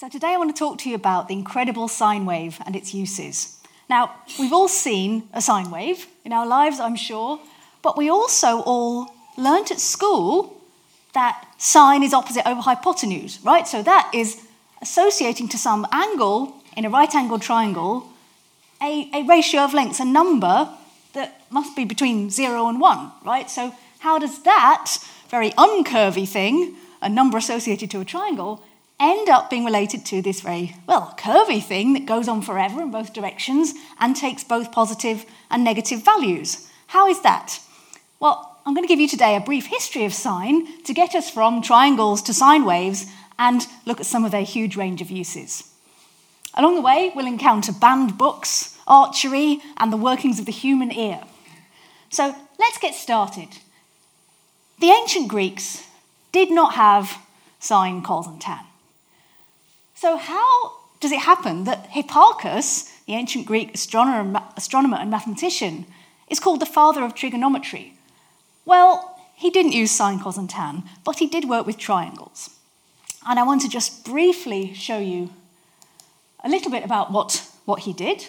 So, today I want to talk to you about the incredible sine wave and its uses. Now, we've all seen a sine wave in our lives, I'm sure, but we also all learnt at school that sine is opposite over hypotenuse, right? So, that is associating to some angle in a right angled triangle a, a ratio of lengths, a number that must be between 0 and 1, right? So, how does that very uncurvy thing, a number associated to a triangle, end up being related to this very, well, curvy thing that goes on forever in both directions and takes both positive and negative values. How is that? Well, I'm going to give you today a brief history of sine to get us from triangles to sine waves and look at some of their huge range of uses. Along the way, we'll encounter banned books, archery, and the workings of the human ear. So let's get started. The ancient Greeks did not have sine, cos, and tan. So, how does it happen that Hipparchus, the ancient Greek astronomer, astronomer and mathematician, is called the father of trigonometry? Well, he didn't use sine, cos, and tan, but he did work with triangles. And I want to just briefly show you a little bit about what, what he did.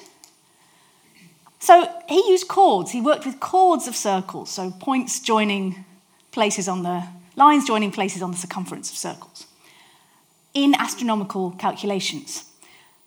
So he used chords. He worked with chords of circles, so points joining places on the lines joining places on the circumference of circles in astronomical calculations.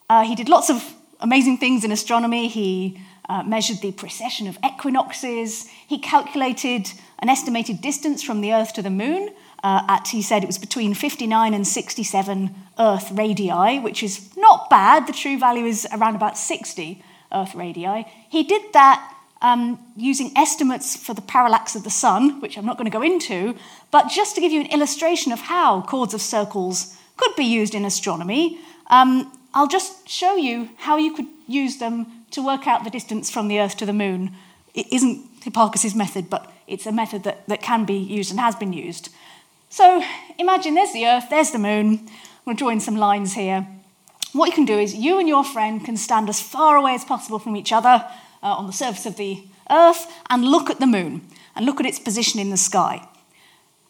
Uh, he did lots of amazing things in astronomy. He uh, measured the precession of equinoxes. He calculated an estimated distance from the Earth to the Moon. Uh, at, he said it was between 59 and 67 Earth radii, which is not bad. The true value is around about 60 Earth radii. He did that um, using estimates for the parallax of the Sun, which I'm not going to go into, but just to give you an illustration of how chords of circles could be used in astronomy. Um, I'll just show you how you could use them to work out the distance from the Earth to the Moon. It isn't Hipparchus' method, but it's a method that, that can be used and has been used. So imagine there's the Earth, there's the Moon. I'm going to draw in some lines here. What you can do is you and your friend can stand as far away as possible from each other uh, on the surface of the Earth and look at the Moon and look at its position in the sky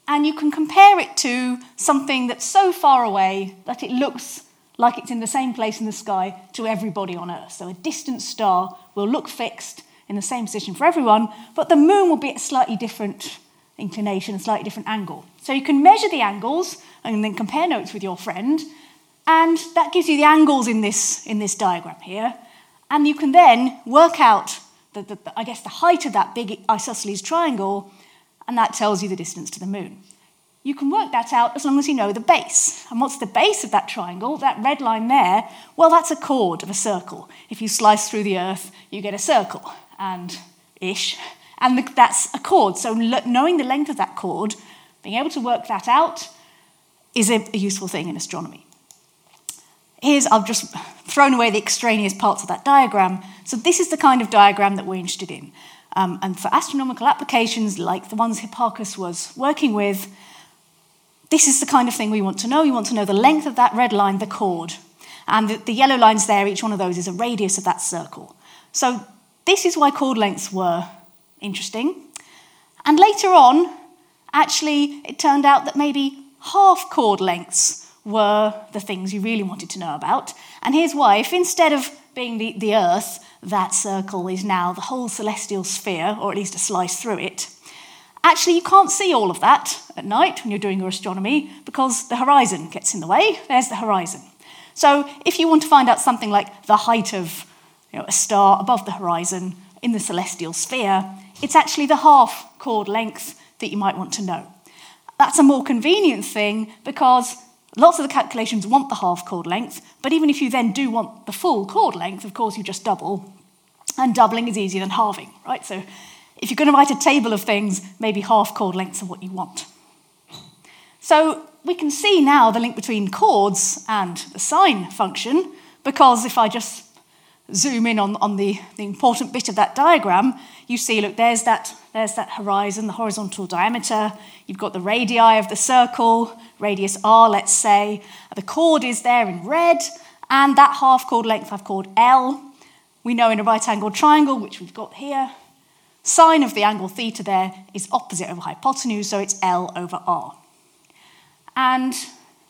and you can compare it to something that's so far away that it looks like it's in the same place in the sky to everybody on Earth. So a distant star will look fixed in the same position for everyone, but the moon will be at a slightly different inclination, a slightly different angle. So you can measure the angles and then compare notes with your friend, and that gives you the angles in this, in this diagram here. And you can then work out, the, the, I guess, the height of that big isosceles triangle and that tells you the distance to the moon. You can work that out as long as you know the base. And what's the base of that triangle? That red line there, well, that's a chord of a circle. If you slice through the earth, you get a circle, and ish. And that's a chord. So knowing the length of that chord, being able to work that out, is a, a useful thing in astronomy. Here's, I've just thrown away the extraneous parts of that diagram. So this is the kind of diagram that we're interested in. Um, and for astronomical applications like the ones Hipparchus was working with, this is the kind of thing we want to know. We want to know the length of that red line, the chord. And the, the yellow lines there, each one of those is a radius of that circle. So this is why chord lengths were interesting. And later on, actually, it turned out that maybe half chord lengths were the things you really wanted to know about. And here's why. If instead of being the, the Earth, that circle is now the whole celestial sphere, or at least a slice through it. Actually, you can't see all of that at night when you're doing your astronomy because the horizon gets in the way. There's the horizon. So, if you want to find out something like the height of you know, a star above the horizon in the celestial sphere, it's actually the half chord length that you might want to know. That's a more convenient thing because lots of the calculations want the half chord length, but even if you then do want the full chord length, of course, you just double and doubling is easier than halving, right? So if you're going to write a table of things, maybe half chord lengths are what you want. So we can see now the link between chords and the sine function, because if I just zoom in on, on the, the important bit of that diagram, you see, look, there's that, there's that horizon, the horizontal diameter. You've got the radii of the circle, radius r, let's say. The chord is there in red, and that half chord length I've called L. We know in a right angled triangle, which we've got here, sine of the angle theta there is opposite over hypotenuse, so it's L over R. And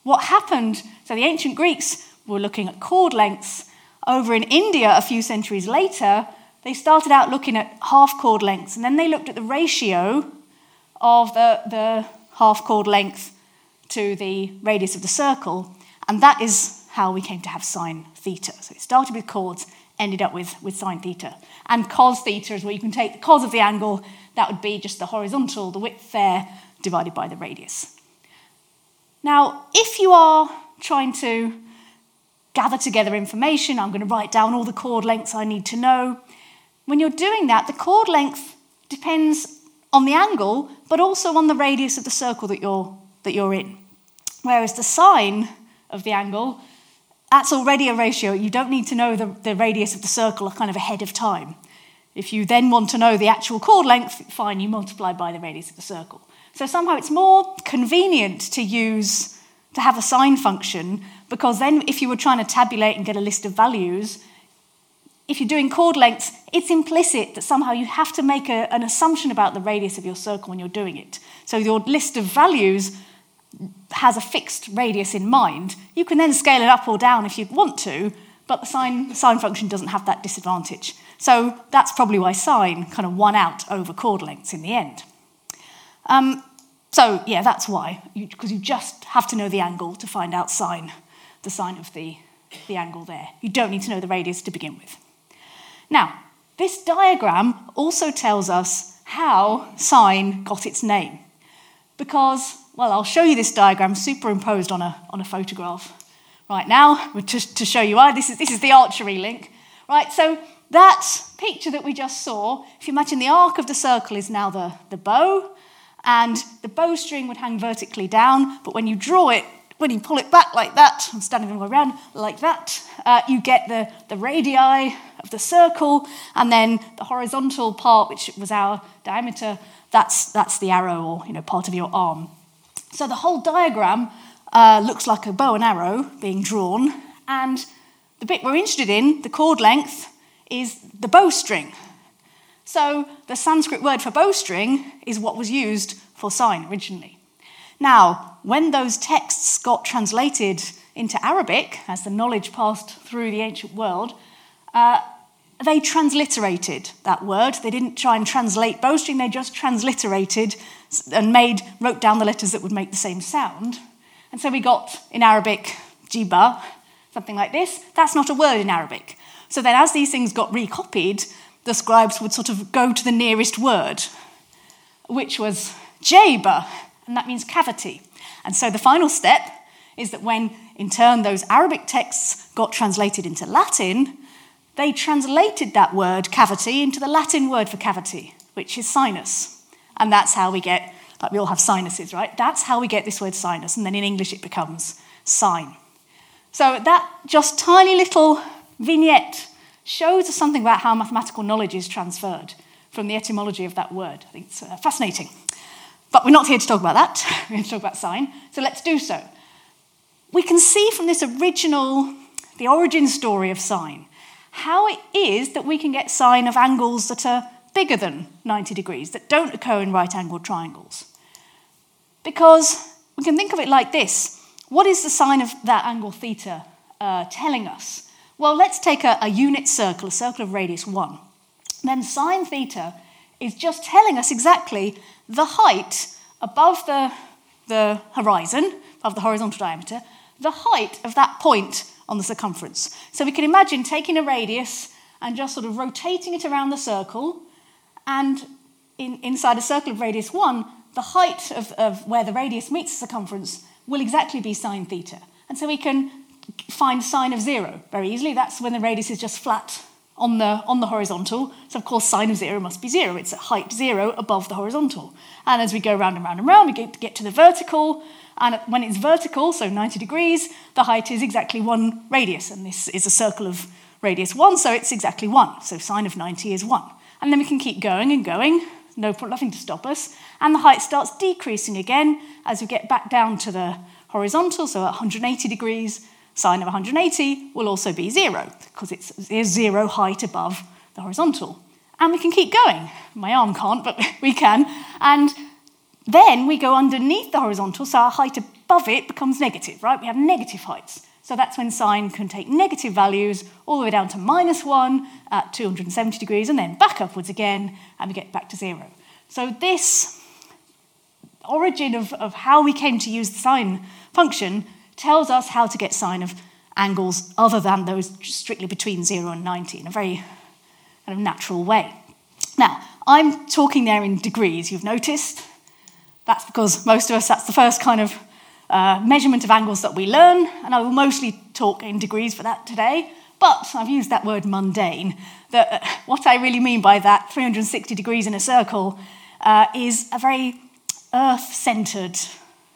what happened, so the ancient Greeks were looking at chord lengths, over in India a few centuries later, they started out looking at half chord lengths, and then they looked at the ratio of the, the half chord length to the radius of the circle, and that is how we came to have sine theta. So it started with chords, ended up with, with sine theta. And cos theta is where you can take the cos of the angle, that would be just the horizontal, the width there, divided by the radius. Now, if you are trying to gather together information, I'm going to write down all the chord lengths I need to know. When you're doing that, the chord length depends on the angle, but also on the radius of the circle that you're, that you're in. Whereas the sine of the angle, that's already a ratio. You don't need to know the, the radius of the circle kind of ahead of time. If you then want to know the actual chord length, fine, you multiply by the radius of the circle. So somehow it's more convenient to use, to have a sine function, because then if you were trying to tabulate and get a list of values, if you're doing chord lengths, it's implicit that somehow you have to make a, an assumption about the radius of your circle when you're doing it. So your list of values has a fixed radius in mind. You can then scale it up or down if you want to, but the sine, sine function doesn't have that disadvantage. So that's probably why sine kind of won out over chord lengths in the end. Um, so yeah, that's why, because you, you just have to know the angle to find out sine, the sine of the, the angle there. You don't need to know the radius to begin with. Now, this diagram also tells us how sine got its name. Because, well, I'll show you this diagram superimposed on a, on a photograph right now to, to show you why. This is, this is the archery link. Right, so that picture that we just saw, if you imagine the arc of the circle is now the, the bow, and the bowstring would hang vertically down, but when you draw it, when you pull it back like that, I'm standing all the way around like that, uh, you get the, the radii of the circle, and then the horizontal part, which was our diameter, that's, that's the arrow or you know, part of your arm. So the whole diagram uh, looks like a bow and arrow being drawn, and the bit we're interested in, the chord length, is the bowstring. So the Sanskrit word for bowstring is what was used for sine originally. Now, when those texts got translated into Arabic, as the knowledge passed through the ancient world, uh, they transliterated that word. They didn't try and translate bowstring, they just transliterated and made, wrote down the letters that would make the same sound. And so we got in Arabic, jiba, something like this. That's not a word in Arabic. So then, as these things got recopied, the scribes would sort of go to the nearest word, which was jaba, and that means cavity. And so the final step is that when, in turn, those Arabic texts got translated into Latin, they translated that word cavity into the Latin word for cavity, which is sinus. And that's how we get, like we all have sinuses, right? That's how we get this word sinus. And then in English it becomes sine. So that just tiny little vignette shows us something about how mathematical knowledge is transferred from the etymology of that word. I think it's uh, fascinating. But we're not here to talk about that. We're here to talk about sine. So let's do so. We can see from this original, the origin story of sine, how it is that we can get sine of angles that are bigger than 90 degrees, that don't occur in right angled triangles. Because we can think of it like this what is the sine of that angle theta uh, telling us? Well, let's take a, a unit circle, a circle of radius 1. Then sine theta is just telling us exactly the height above the, the horizon, above the horizontal diameter, the height of that point on the circumference. So we can imagine taking a radius and just sort of rotating it around the circle, and in, inside a circle of radius 1, the height of, of where the radius meets the circumference will exactly be sine theta. And so we can find sine of zero very easily. That's when the radius is just flat on the, on the horizontal. So, of course, sine of zero must be zero. It's at height zero above the horizontal. And as we go round and round and round, we get, get to the vertical. And when it's vertical, so 90 degrees, the height is exactly one radius. And this is a circle of radius one, so it's exactly one. So sine of 90 is one. And then we can keep going and going, no, nothing to stop us. And the height starts decreasing again as we get back down to the horizontal, so at 180 degrees, sine of 180 will also be zero, because it's zero height above the horizontal. And we can keep going. My arm can't, but we can. And then we go underneath the horizontal, so our height above it becomes negative, right? We have negative heights. So that's when sine can take negative values all the way down to minus 1 at 270 degrees and then back upwards again and we get back to 0. So this origin of, of how we came to use the sine function tells us how to get sine of angles other than those strictly between 0 and 90 in a very kind of natural way. Now, I'm talking there in degrees, you've noticed. That's because most of us, that's the first kind of uh, measurement of angles that we learn, and I will mostly talk in degrees for that today. But I've used that word mundane. That uh, what I really mean by that, 360 degrees in a circle, uh, is a very Earth centered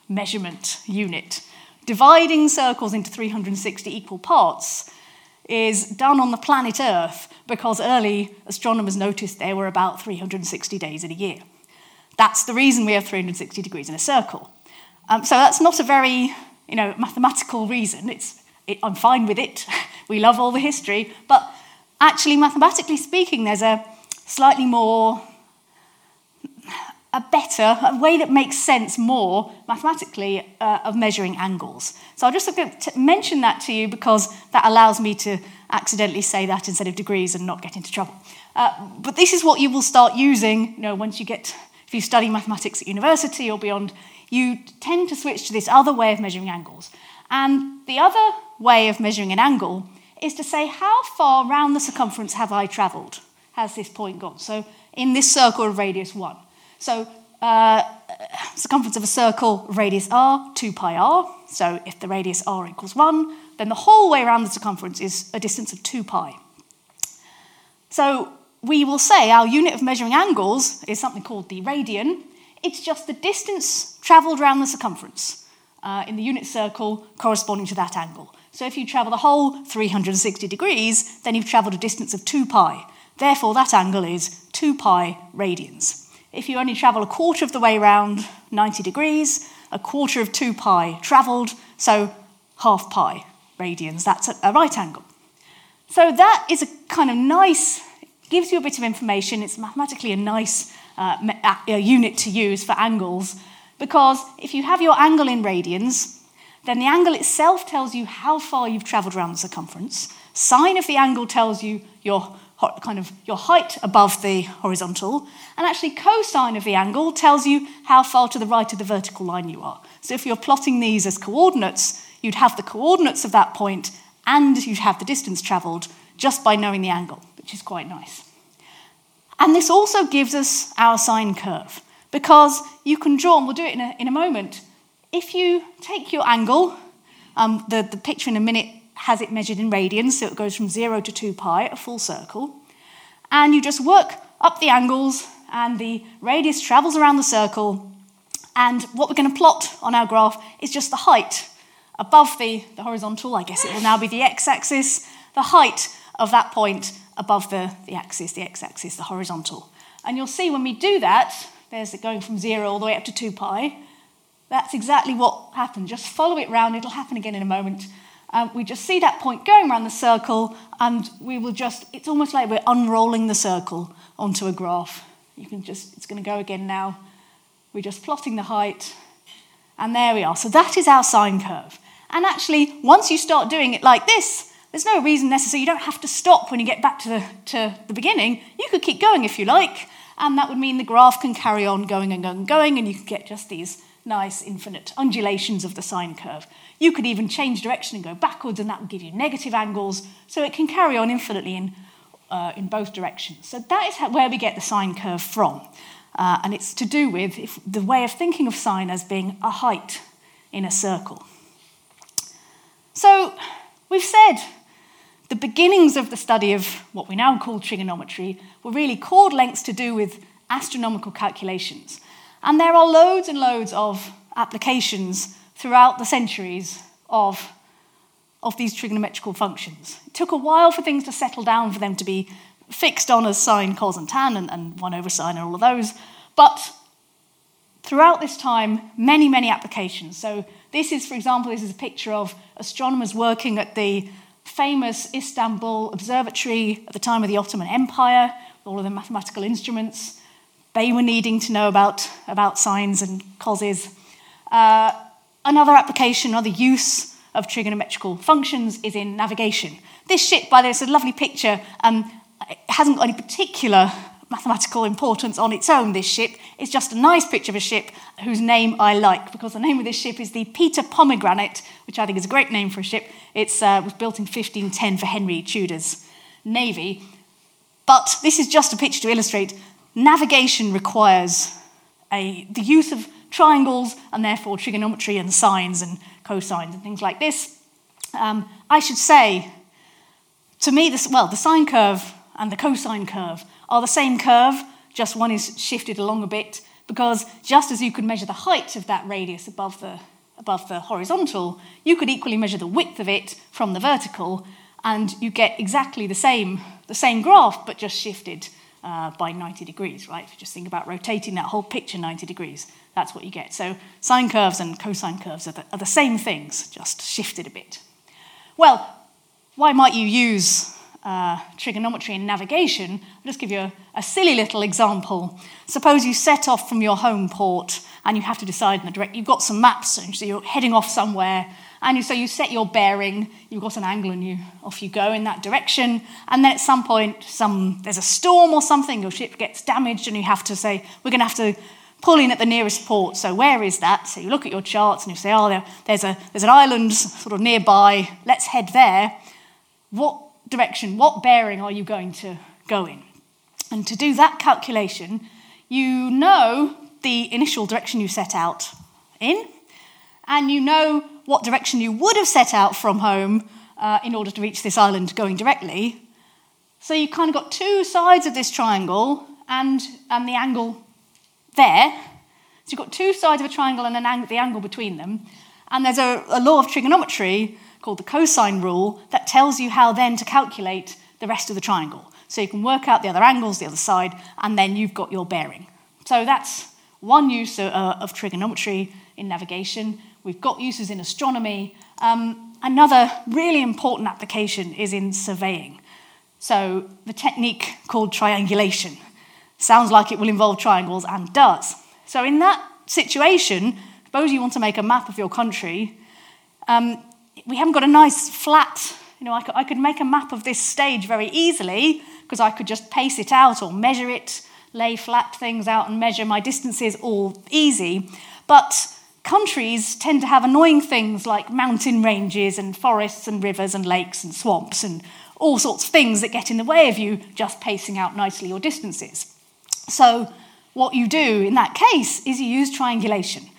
measurement unit. Dividing circles into 360 equal parts is done on the planet Earth because early astronomers noticed there were about 360 days in a year. That's the reason we have 360 degrees in a circle. Um, so that's not a very you know, mathematical reason. It's, it, I'm fine with it. we love all the history. But actually, mathematically speaking, there's a slightly more, a better, a way that makes sense more mathematically uh, of measuring angles. So I'll just mention that to you because that allows me to accidentally say that instead of degrees and not get into trouble. Uh, but this is what you will start using, you know, once you get, if you study mathematics at university or beyond, you tend to switch to this other way of measuring angles. And the other way of measuring an angle is to say, how far round the circumference have I travelled? Has this point gone? So in this circle of radius 1. So uh, circumference of a circle, radius r, 2 pi r. So if the radius r equals 1, then the whole way around the circumference is a distance of 2 pi. So we will say our unit of measuring angles is something called the radian, it's just the distance travelled around the circumference uh, in the unit circle corresponding to that angle. So if you travel the whole 360 degrees, then you've travelled a distance of 2 pi. Therefore, that angle is 2 pi radians. If you only travel a quarter of the way around 90 degrees, a quarter of 2 pi travelled, so half pi radians. That's a, right angle. So that is a kind of nice, gives you a bit of information. It's mathematically a nice uh, a unit to use for angles because if you have your angle in radians, then the angle itself tells you how far you've travelled around the circumference. Sine of the angle tells you your kind of your height above the horizontal, and actually cosine of the angle tells you how far to the right of the vertical line you are. So if you're plotting these as coordinates, you'd have the coordinates of that point and you'd have the distance travelled just by knowing the angle, which is quite nice. And this also gives us our sine curve because you can draw, and we'll do it in a, in a moment. If you take your angle, um, the, the picture in a minute has it measured in radians, so it goes from 0 to 2 pi, a full circle. And you just work up the angles, and the radius travels around the circle. And what we're going to plot on our graph is just the height above the, the horizontal, I guess it will now be the x axis, the height of that point above the, the axis, the x-axis, the horizontal. And you'll see when we do that, there's it going from 0 all the way up to 2 pi. That's exactly what happened. Just follow it round. It'll happen again in a moment. Um, we just see that point going around the circle, and we will just, it's almost like we're unrolling the circle onto a graph. You can just, it's going to go again now. We're just plotting the height, and there we are. So that is our sine curve. And actually, once you start doing it like this, there's no reason necessarily, you don't have to stop when you get back to the, to the beginning. You could keep going if you like, and that would mean the graph can carry on going and going and going, and you could get just these nice infinite undulations of the sine curve. You could even change direction and go backwards, and that would give you negative angles, so it can carry on infinitely in, uh, in both directions. So that is how, where we get the sine curve from. Uh, and it's to do with if, the way of thinking of sine as being a height in a circle. So we've said the beginnings of the study of what we now call trigonometry were really chord lengths to do with astronomical calculations. And there are loads and loads of applications throughout the centuries of, of these trigonometrical functions. It took a while for things to settle down, for them to be fixed on as sine, cos, and tan, and, and 1 over sine, and all of those. But throughout this time, many, many applications. So, this is, for example, this is a picture of astronomers working at the famous Istanbul Observatory at the time of the Ottoman Empire, all of the mathematical instruments. They were needing to know about, about sines and causes. Uh, another application, another use of trigonometrical functions is in navigation. This ship, by the way, it's a lovely picture. Um, it hasn't got any particular mathematical importance on its own, this ship. It's just a nice picture of a ship whose name I like because the name of this ship is the Peter Pomegranate, which I think is a great name for a ship. It uh, was built in 1510 for Henry Tudor's navy. But this is just a picture to illustrate navigation requires a, the use of triangles and therefore trigonometry and sines and cosines and things like this. Um, I should say, to me, this, well, the sine curve and the cosine curve are the same curve, just one is shifted along a bit, because just as you could measure the height of that radius above the, above the horizontal, you could equally measure the width of it from the vertical, and you get exactly the same, the same graph, but just shifted uh, by 90 degrees, right? If you just think about rotating that whole picture 90 degrees, that's what you get. So sine curves and cosine curves are the, are the same things, just shifted a bit. Well, why might you use uh, trigonometry and navigation, I'll just give you a, a, silly little example. Suppose you set off from your home port and you have to decide in the direct. You've got some maps, so you're heading off somewhere, and so you set your bearing. You've got an angle, and you off you go in that direction. And then at some point, some there's a storm or something. Your ship gets damaged, and you have to say we're going to have to pull in at the nearest port. So where is that? So you look at your charts and you say, oh, there, there's a there's an island sort of nearby. Let's head there. What direction, what bearing are you going to go in? And to do that calculation, you know the initial direction you set out in, and you know what direction you would have set out from home uh, in order to reach this island going directly. So you kind of got two sides of this triangle and, and the angle there. So you've got two sides of a triangle and an ang- the angle between them. And there's a, a law of trigonometry called the cosine rule that tells you how then to calculate the rest of the triangle. So you can work out the other angles, the other side, and then you've got your bearing. So that's one use of, uh, of trigonometry in navigation. We've got uses in astronomy. Um, another really important application is in surveying. So the technique called triangulation sounds like it will involve triangles and does. So in that situation, suppose you want to make a map of your country. Um, we haven't got a nice flat, you know, I could, I could make a map of this stage very easily because I could just pace it out or measure it, lay flat things out and measure my distances all easy. But countries tend to have annoying things like mountain ranges and forests and rivers and lakes and swamps and all sorts of things that get in the way of you just pacing out nicely your distances. So, what you do in that case is you use triangulation.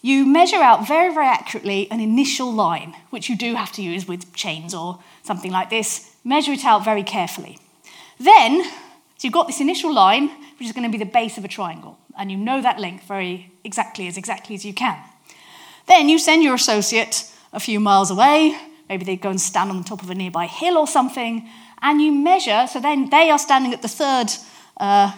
You measure out very, very accurately an initial line, which you do have to use with chains or something like this. Measure it out very carefully. Then, so you've got this initial line, which is going to be the base of a triangle, and you know that length very exactly as exactly as you can. Then you send your associate a few miles away, maybe they go and stand on the top of a nearby hill or something, and you measure, so then they are standing at the third uh,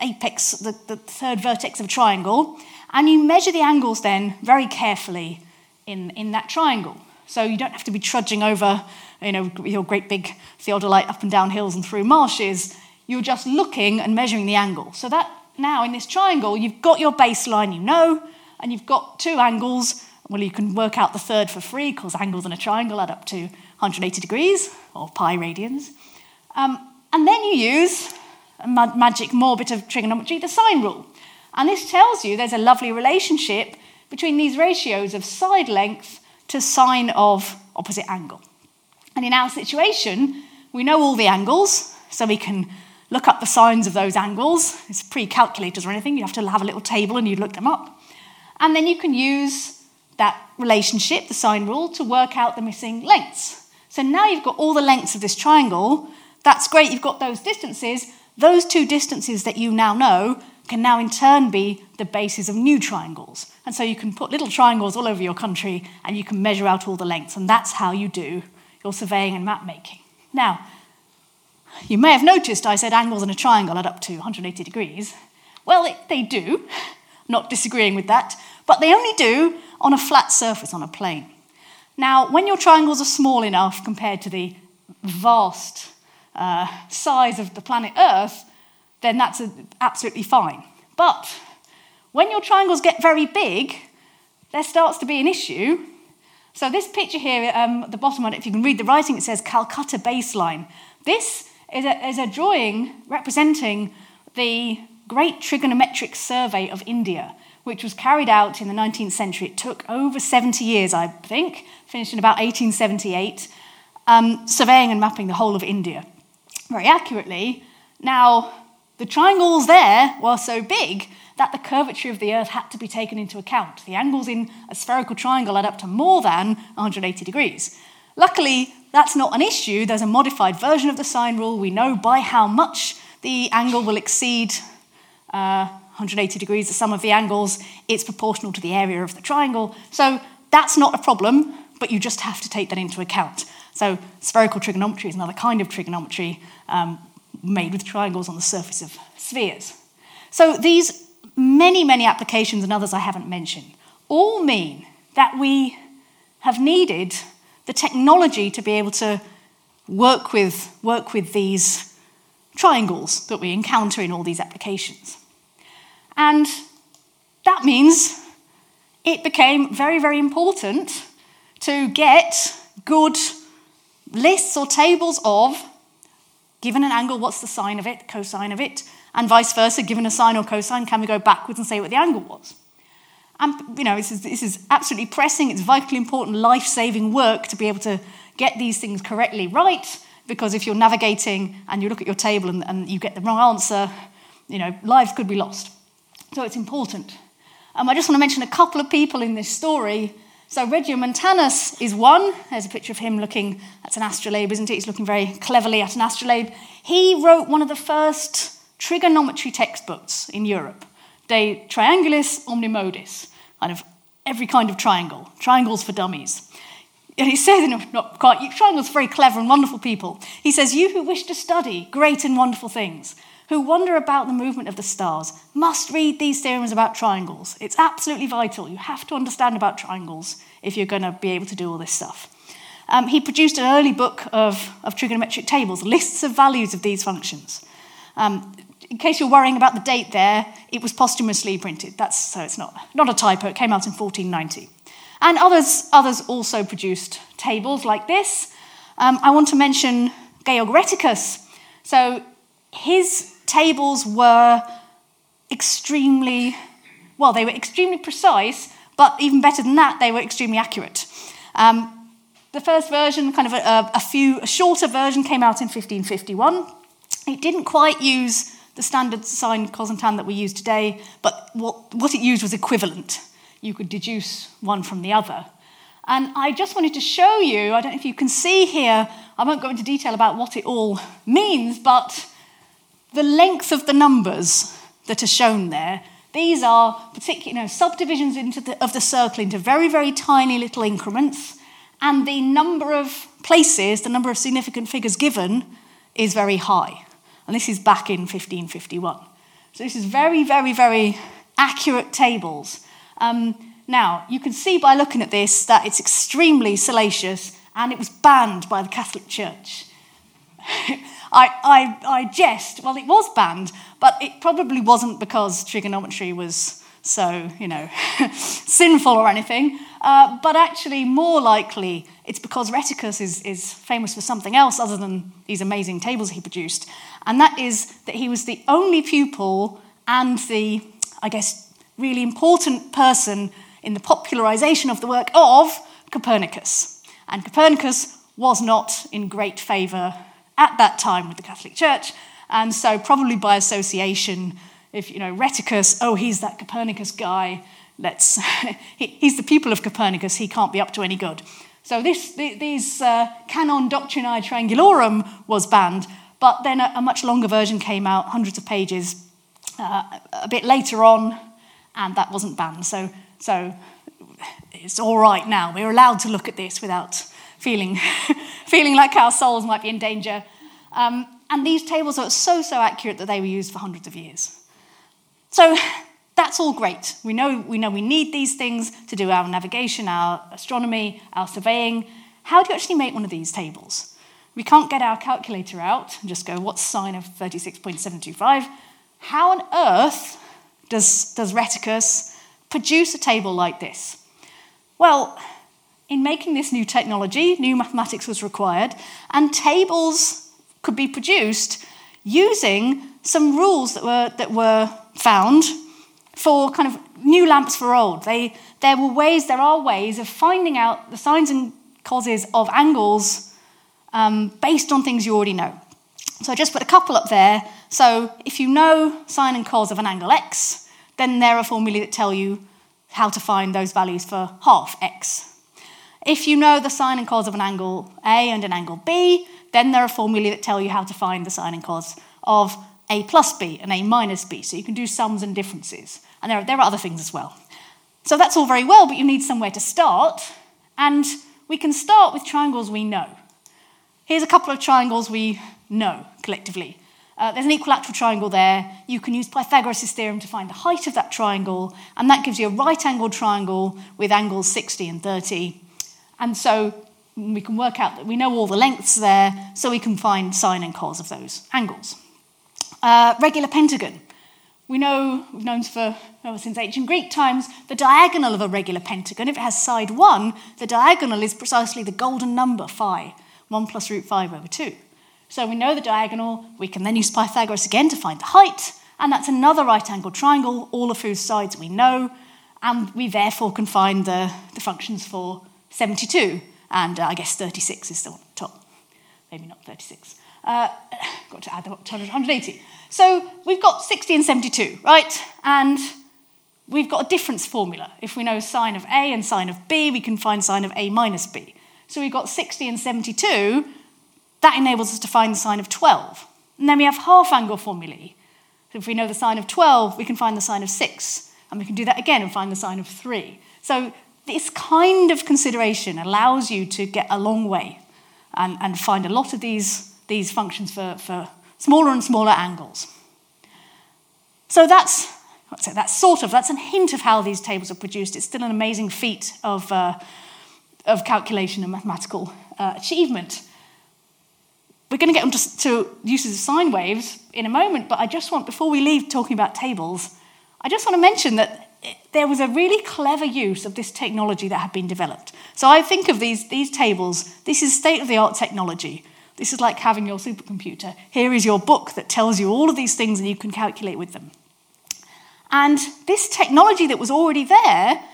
apex, the, the third vertex of a triangle, and you measure the angles then very carefully in, in that triangle. So you don't have to be trudging over, you know, your great big theodolite up and down hills and through marshes. You're just looking and measuring the angle. So that now in this triangle, you've got your baseline, you know, and you've got two angles. Well, you can work out the third for free because angles in a triangle add up to 180 degrees or pi radians. Um, and then you use a magic more bit of trigonometry, the sine rule. And this tells you there's a lovely relationship between these ratios of side length to sine of opposite angle. And in our situation, we know all the angles, so we can look up the sines of those angles. It's pre-calculators or anything. You have to have a little table and you look them up. And then you can use that relationship, the sine rule, to work out the missing lengths. So now you've got all the lengths of this triangle. That's great, you've got those distances. Those two distances that you now know can now in turn be the basis of new triangles. And so you can put little triangles all over your country and you can measure out all the lengths. And that's how you do your surveying and map making. Now, you may have noticed I said angles in a triangle add up to 180 degrees. Well, they do, not disagreeing with that, but they only do on a flat surface, on a plane. Now, when your triangles are small enough compared to the vast uh, size of the planet Earth, then that's absolutely fine. But when your triangles get very big, there starts to be an issue, So this picture here, um, at the bottom if you can read the writing, it says Calcutta baseline. This is a, is a drawing representing the Great Trigonometric Survey of India, which was carried out in the 19th century. It took over 70 years, I think, finished in about 1878, um, surveying and mapping the whole of India very accurately. Now, the triangles there were so big that the curvature of the Earth had to be taken into account. The angles in a spherical triangle add up to more than 180 degrees. Luckily, that's not an issue. There's a modified version of the sine rule. We know by how much the angle will exceed uh, 180 degrees, the sum of the angles, it's proportional to the area of the triangle. So that's not a problem, but you just have to take that into account. So spherical trigonometry is another kind of trigonometry um, made with triangles on the surface of spheres. So these many, many applications and others I haven't mentioned all mean that we have needed the technology to be able to work with, work with these triangles that we encounter in all these applications. And that means it became very, very important to get good lists or tables of Given an angle, what's the sine of it, cosine of it? And vice versa, given a sine or cosine, can we go backwards and say what the angle was? And, you know, this is, this is absolutely pressing. It's vitally important, life saving work to be able to get these things correctly right. Because if you're navigating and you look at your table and, and you get the wrong answer, you know, lives could be lost. So it's important. Um, I just want to mention a couple of people in this story so Regiomontanus is one. There's a picture of him looking, that's an astrolabe, isn't it? He's looking very cleverly at an astrolabe. He wrote one of the first trigonometry textbooks in Europe, De Triangulis Omnimodis, kind of every kind of triangle, triangles for dummies. And he says, no, not quite, triangles are very clever and wonderful people. He says, You who wish to study great and wonderful things, who wonder about the movement of the stars must read these theorems about triangles. It's absolutely vital. You have to understand about triangles if you're going to be able to do all this stuff. Um, he produced an early book of, of trigonometric tables, lists of values of these functions. Um, in case you're worrying about the date there, it was posthumously printed. That's, so it's not, not a typo. It came out in 1490. And others, others also produced tables like this. Um, I want to mention Georg Rheticus. So his tables were extremely, well, they were extremely precise, but even better than that, they were extremely accurate. Um, the first version, kind of a, a, few, a shorter version, came out in 1551. It didn't quite use the standard sine, cos, and tan that we use today, but what, what it used was equivalent. You could deduce one from the other. And I just wanted to show you, I don't know if you can see here, I won't go into detail about what it all means, but the length of the numbers that are shown there, these are particular, you know, subdivisions the, of the circle into very, very tiny little increments, and the number of places, the number of significant figures given, is very high. And this is back in 1551. So this is very, very, very accurate tables. Um, now, you can see by looking at this that it's extremely salacious and it was banned by the Catholic Church. I, I, I jest, well, it was banned, but it probably wasn't because trigonometry was so, you know, sinful or anything, uh, but actually, more likely, it's because Rheticus is, is famous for something else other than these amazing tables he produced, and that is that he was the only pupil and the, I guess, really important person in the popularization of the work of Copernicus. And Copernicus was not in great favor at that time with the Catholic Church. And so, probably by association, if you know Rheticus, oh, he's that Copernicus guy, let's, he's the pupil of Copernicus, he can't be up to any good. So, this, these uh, Canon Doctrinae Triangulorum was banned, but then a, a, much longer version came out, hundreds of pages, uh, a bit later on, and that wasn't banned. So, so it's all right now. We're allowed to look at this without feeling, feeling like our souls might be in danger. Um, and these tables are so, so accurate that they were used for hundreds of years. So that's all great. We know, we know we need these things to do our navigation, our astronomy, our surveying. How do you actually make one of these tables? We can't get our calculator out and just go, what's sine of 36.725? How on earth does, does Rheticus produce a table like this? Well, in making this new technology, new mathematics was required, and tables could be produced using some rules that were, that were found for kind of new lamps for old. They, there were ways, there are ways of finding out the sines and causes of angles um, based on things you already know. So I just put a couple up there. So if you know sine and cos of an angle x, then there are formulae that tell you how to find those values for half x. If you know the sine and cos of an angle A and an angle B, then there are formulae that tell you how to find the sine and cos of A plus B and A minus B. So you can do sums and differences. And there are, there are other things as well. So that's all very well, but you need somewhere to start. And we can start with triangles we know. Here's a couple of triangles we know collectively. Uh, there's an equilateral triangle there. You can use Pythagoras' theorem to find the height of that triangle, and that gives you a right angled triangle with angles 60 and 30. And so we can work out that we know all the lengths there, so we can find sine and cos of those angles. Uh, regular pentagon. We know, we've known for ever since ancient Greek times, the diagonal of a regular pentagon, if it has side 1, the diagonal is precisely the golden number phi, 1 plus root 5 over 2. So we know the diagonal, we can then use Pythagoras again to find the height, and that's another right angled triangle, all of whose sides we know, and we therefore can find the, the functions for 72, and uh, I guess 36 is still top. Maybe not 36. Uh, got to add to 180. So we've got 60 and 72, right? And we've got a difference formula. If we know sine of A and sine of B, we can find sine of A minus B. So we've got 60 and 72. That enables us to find the sine of 12. And then we have half angle formulae. So if we know the sine of 12, we can find the sine of 6. And we can do that again and find the sine of 3. So this kind of consideration allows you to get a long way and, and find a lot of these, these functions for, for smaller and smaller angles. So that's, say, that's sort of, that's a hint of how these tables are produced. It's still an amazing feat of, uh, of calculation and mathematical uh, achievement. We're going to get onto to uses of sine waves in a moment, but I just want, before we leave talking about tables, I just want to mention that there was a really clever use of this technology that had been developed. So I think of these, these tables, this is state of the art technology. This is like having your supercomputer. Here is your book that tells you all of these things and you can calculate with them. And this technology that was already there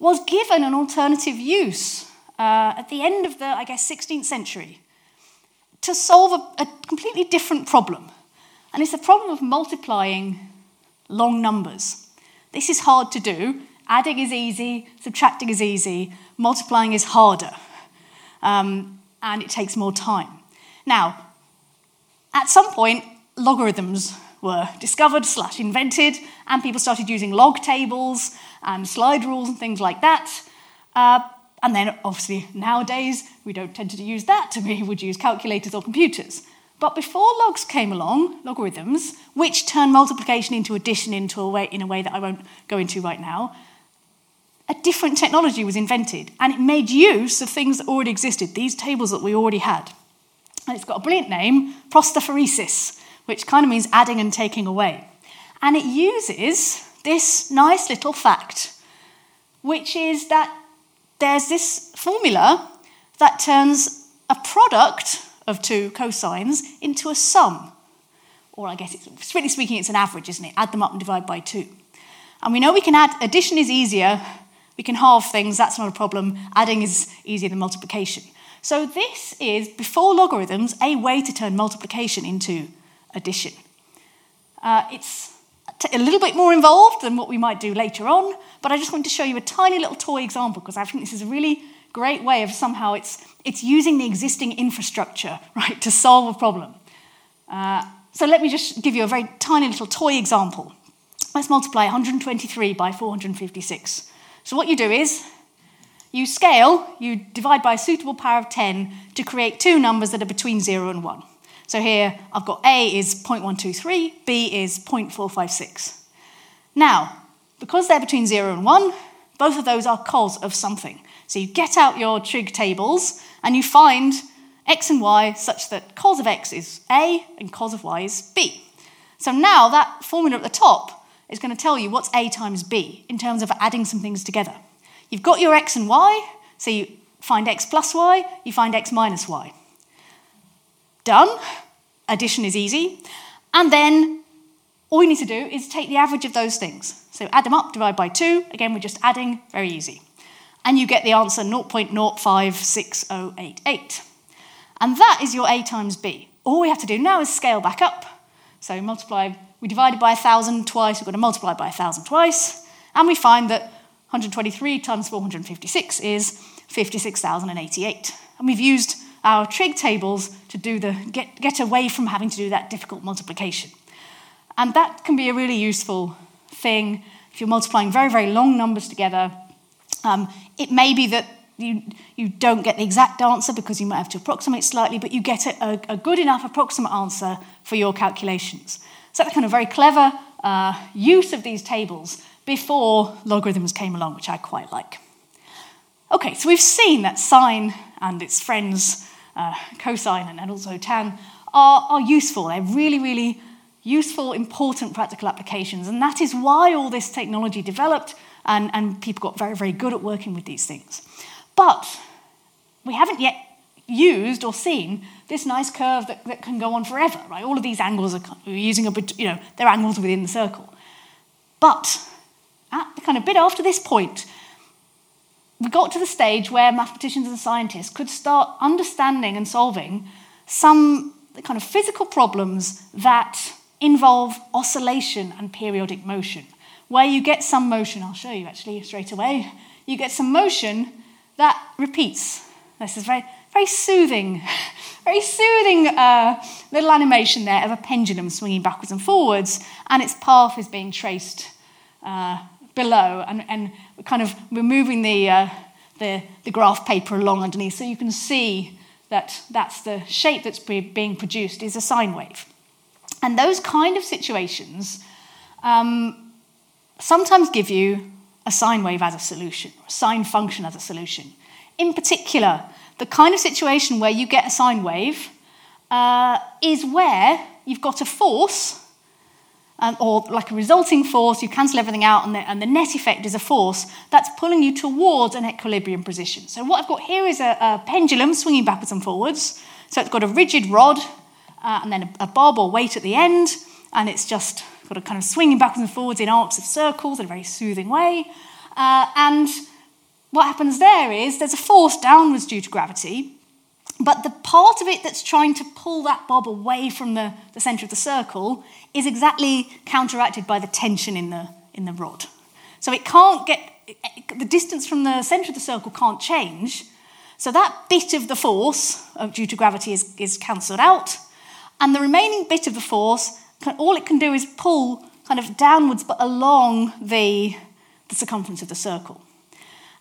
was given an alternative use uh, at the end of the, I guess, 16th century to solve a, a completely different problem. And it's the problem of multiplying long numbers. This is hard to do. Adding is easy, subtracting is easy, multiplying is harder, um, and it takes more time. Now, at some point, logarithms were discovered slash invented, and people started using log tables and slide rules and things like that. Uh, and then, obviously, nowadays, we don't tend to use that. We would use calculators or computers. But before logs came along, logarithms, which turn multiplication into addition into a way, in a way that I won't go into right now, a different technology was invented and it made use of things that already existed, these tables that we already had. And it's got a brilliant name, prosthaphaeresis, which kind of means adding and taking away. And it uses this nice little fact, which is that there's this formula that turns a product of two cosines into a sum. Or I guess it's strictly speaking, it's an average, isn't it? Add them up and divide by two. And we know we can add, addition is easier, we can halve things, that's not a problem. Adding is easier than multiplication. So this is, before logarithms, a way to turn multiplication into addition. Uh, it's a little bit more involved than what we might do later on, but I just wanted to show you a tiny little toy example because I think this is a really great way of somehow it's, it's using the existing infrastructure, right, to solve a problem. Uh, so let me just give you a very tiny little toy example. Let's multiply 123 by 456. So what you do is you scale, you divide by a suitable power of 10 to create two numbers that are between 0 and 1. So here I've got A is 0.123, B is 0.456. Now, because they're between 0 and 1, both of those are cos of something. So you get out your trig tables and you find x and y such that cos of x is a and cos of y is b. So now that formula at the top is going to tell you what's a times b in terms of adding some things together. You've got your x and y, so you find x plus y, you find x minus y. Done. Addition is easy. And then all you need to do is take the average of those things. So add them up, divide by 2. Again, we're just adding, very easy. And you get the answer 0.056088. And that is your A times B. All we have to do now is scale back up. So multiply, we divided by 1,000 twice, we've got to multiply by 1,000 twice, and we find that 123 times 456 is 56,088. And we've used our trig tables to do the, get, get away from having to do that difficult multiplication. And that can be a really useful thing if you're multiplying very, very long numbers together. Um, it may be that you, you don't get the exact answer because you might have to approximate slightly, but you get a, a good enough approximate answer for your calculations. So that's kind of very clever uh, use of these tables before logarithms came along, which I quite like. Okay, so we've seen that sine and its friends, uh, cosine and also tan, are, are useful. They're really, really useful, important practical applications. And that is why all this technology developed and, and people got very, very good at working with these things. But we haven't yet used or seen this nice curve that, that can go on forever, right? All of these angles are using a you know, they're angles within the circle. But at the kind of bit after this point, we got to the stage where mathematicians and scientists could start understanding and solving some kind of physical problems that involve oscillation and periodic motion, where you get some motion, I'll show you actually straight away, you get some motion that repeats. This is very, very soothing, very soothing uh, little animation there of a pendulum swinging backwards and forwards, and its path is being traced uh, below, and, and kind of we're moving the, uh, the, the graph paper along underneath, so you can see that that's the shape that's being produced is a sine wave. And those kind of situations um, sometimes give you a sine wave as a solution, a sine function as a solution. In particular, the kind of situation where you get a sine wave uh, is where you've got a force, um, or like a resulting force, you cancel everything out, and the, and the, net effect is a force that's pulling you towards an equilibrium position. So, what I've got here is a, a pendulum swinging backwards and forwards. So, it's got a rigid rod uh, and then a, a bob or weight at the end, and it's just got a kind of swinging backwards and forwards in arcs of circles in a very soothing way. Uh, and what happens there is there's a force downwards due to gravity, but the part of it that's trying to pull that bob away from the, the centre of the circle is exactly counteracted by the tension in the, in the rod. So it can't get, the distance from the centre of the circle can't change. So that bit of the force uh, due to gravity is, is cancelled out. And the remaining bit of the force, can, all it can do is pull kind of downwards but along the, the circumference of the circle.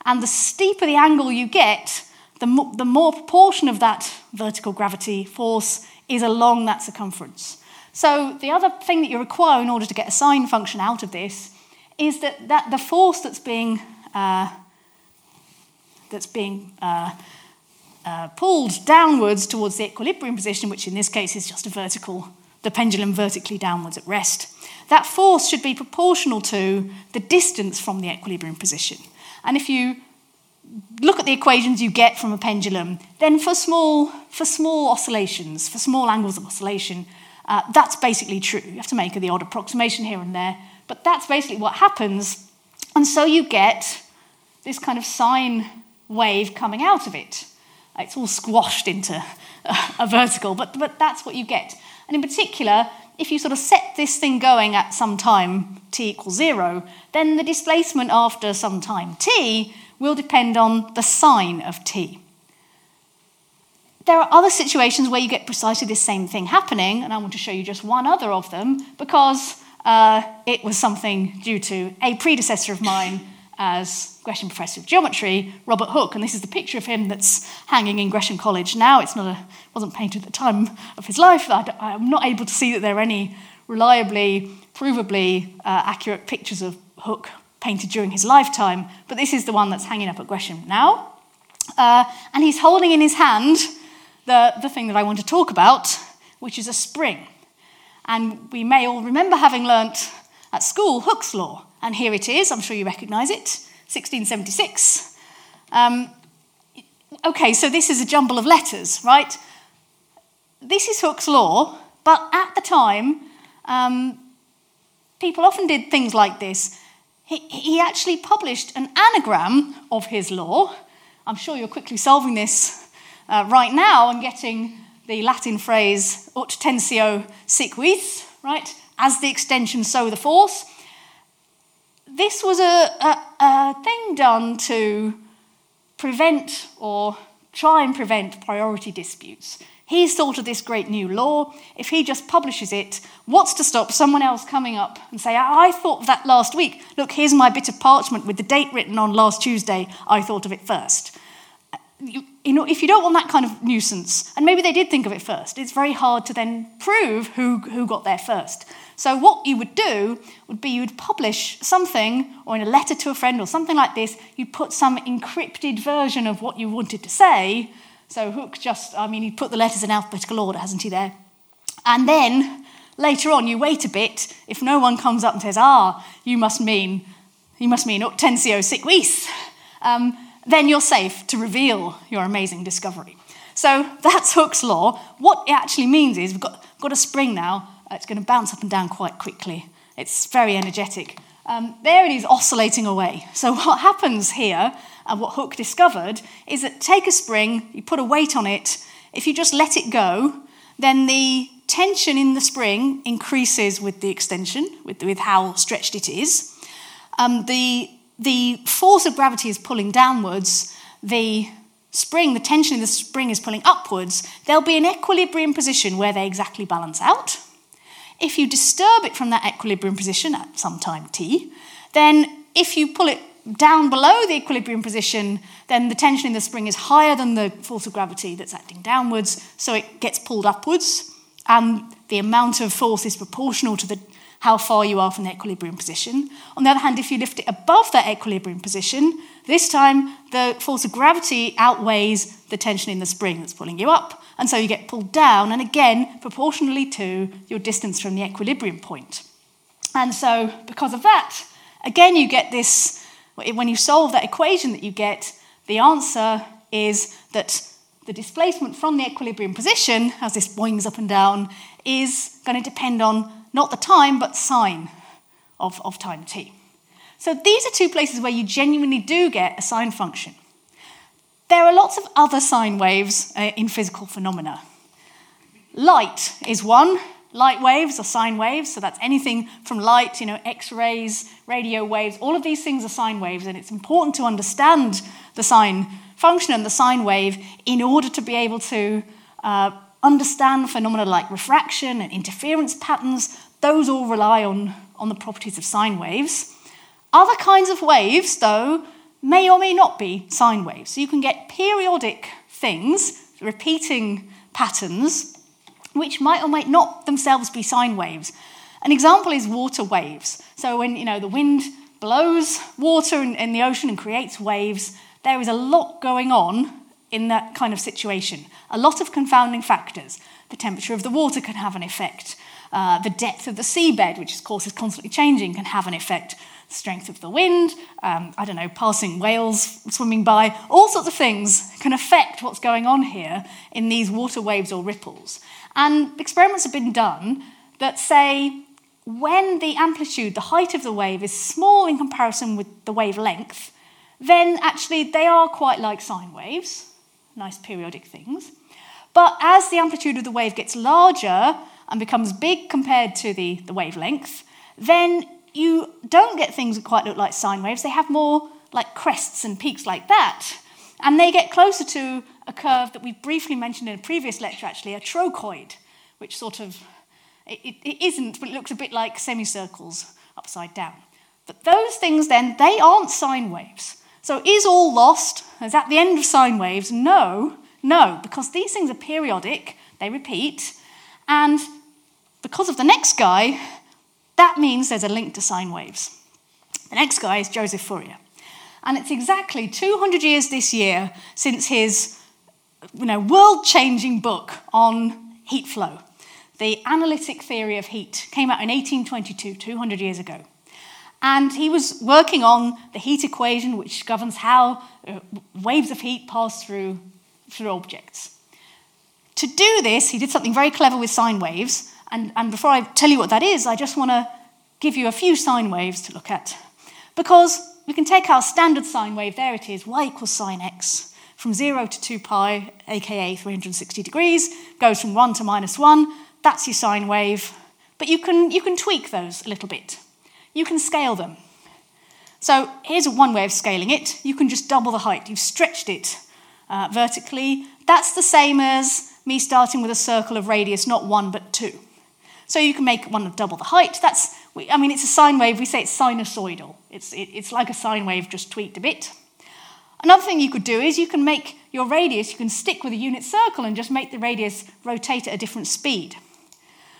And the steeper the angle you get, the, mo- the more proportion of that vertical gravity force is along that circumference. So the other thing that you require in order to get a sine function out of this is that, that the force that's being, uh, that's being uh, uh, pulled downwards towards the equilibrium position, which in this case is just a vertical, the pendulum vertically downwards at rest. That force should be proportional to the distance from the equilibrium position. And if you look at the equations you get from a pendulum, then for small, for small oscillations, for small angles of oscillation, uh, that's basically true. You have to make the odd approximation here and there, but that's basically what happens. And so you get this kind of sine wave coming out of it. It's all squashed into a vertical, but, but that's what you get. And in particular, if you sort of set this thing going at some time t equals zero, then the displacement after some time t will depend on the sine of t. There are other situations where you get precisely the same thing happening, and I want to show you just one other of them because uh, it was something due to a predecessor of mine as Gresham Professor of Geometry, Robert Hooke, and this is the picture of him that's hanging in Gresham College now. It's not a, wasn't painted at the time of his life. I, am not able to see that there are any reliably, provably uh, accurate pictures of Hooke painted during his lifetime, but this is the one that's hanging up at Gresham now. Uh, and he's holding in his hand the, the thing that I want to talk about, which is a spring. And we may all remember having learnt at school Hooke's law. And here it is, I'm sure you recognise it, 1676. Um, okay, so this is a jumble of letters, right? This is Hooke's law, but at the time, um, people often did things like this. He, he actually published an anagram of his law. I'm sure you're quickly solving this uh, right now and getting the Latin phrase ut tensio sic vis, right, as the extension, so the force. This was a, a, a thing done to prevent or try and prevent priority disputes. He's thought of this great new law. If he just publishes it, what's to stop someone else coming up and say, I thought of that last week. Look, here's my bit of parchment with the date written on last Tuesday. I thought of it first. You, you know, if you don't want that kind of nuisance, and maybe they did think of it first, it's very hard to then prove who, who got there first. So, what you would do would be you'd publish something, or in a letter to a friend, or something like this, you'd put some encrypted version of what you wanted to say. So, Hooke just, I mean, he'd put the letters in alphabetical order, hasn't he, there? And then later on, you wait a bit. If no one comes up and says, ah, you must mean, you must mean ut tensio sic vis, um, then you're safe to reveal your amazing discovery. So that's Hooke's law. What it actually means is we've got, got a spring now it's going to bounce up and down quite quickly. It's very energetic. Um, there it is oscillating away. So, what happens here, and what Hooke discovered, is that take a spring, you put a weight on it, if you just let it go, then the tension in the spring increases with the extension, with, with how stretched it is. Um, the, the force of gravity is pulling downwards, the spring, the tension in the spring is pulling upwards. There'll be an equilibrium position where they exactly balance out. If you disturb it from that equilibrium position at some time t, then if you pull it down below the equilibrium position, then the tension in the spring is higher than the force of gravity that's acting downwards, so it gets pulled upwards, and the amount of force is proportional to the, how far you are from the equilibrium position. On the other hand, if you lift it above that equilibrium position, this time the force of gravity outweighs the tension in the spring that's pulling you up, and so you get pulled down, and again, proportionally to your distance from the equilibrium point. And so, because of that, again, you get this when you solve that equation that you get, the answer is that the displacement from the equilibrium position, as this boings up and down, is going to depend on not the time, but sine of, of time t. So these are two places where you genuinely do get a sine function. There are lots of other sine waves uh, in physical phenomena. Light is one. Light waves are sine waves, so that's anything from light, you know, X rays, radio waves, all of these things are sine waves, and it's important to understand the sine function and the sine wave in order to be able to uh, understand phenomena like refraction and interference patterns. Those all rely on, on the properties of sine waves. Other kinds of waves, though, may or may not be sine waves. So you can get periodic things, repeating patterns, which might or might not themselves be sine waves. An example is water waves. So when you know the wind blows water in, in the ocean and creates waves, there is a lot going on in that kind of situation. A lot of confounding factors. The temperature of the water can have an effect. Uh, the depth of the seabed, which of course is constantly changing, can have an effect strength of the wind, um, I don't know, passing whales swimming by, all sorts of things can affect what's going on here in these water waves or ripples. And experiments have been done that say when the amplitude, the height of the wave, is small in comparison with the wavelength, then actually they are quite like sine waves, nice periodic things. But as the amplitude of the wave gets larger and becomes big compared to the, the wavelength, then you don't get things that quite look like sine waves. They have more like crests and peaks like that. And they get closer to a curve that we briefly mentioned in a previous lecture, actually, a trochoid, which sort of, it, it isn't, but it looks a bit like semicircles upside down. But those things then, they aren't sine waves. So is all lost? Is that the end of sine waves? No, no, because these things are periodic, they repeat, and because of the next guy, that means there's a link to sine waves. The next guy is Joseph Fourier. And it's exactly 200 years this year since his you know, world changing book on heat flow. The analytic theory of heat came out in 1822, 200 years ago. And he was working on the heat equation, which governs how uh, waves of heat pass through, through objects. To do this, he did something very clever with sine waves. And, and before I tell you what that is, I just want to give you a few sine waves to look at. Because we can take our standard sine wave, there it is, y equals sine x, from 0 to 2 pi, aka 360 degrees, goes from 1 to minus 1. That's your sine wave. But you can, you can tweak those a little bit you can scale them. So here's one way of scaling it. You can just double the height. You've stretched it uh, vertically. That's the same as me starting with a circle of radius, not one, but two. So you can make one of double the height. That's, I mean, it's a sine wave. We say it's sinusoidal. It's, it, it's like a sine wave just tweaked a bit. Another thing you could do is you can make your radius, you can stick with a unit circle and just make the radius rotate at a different speed.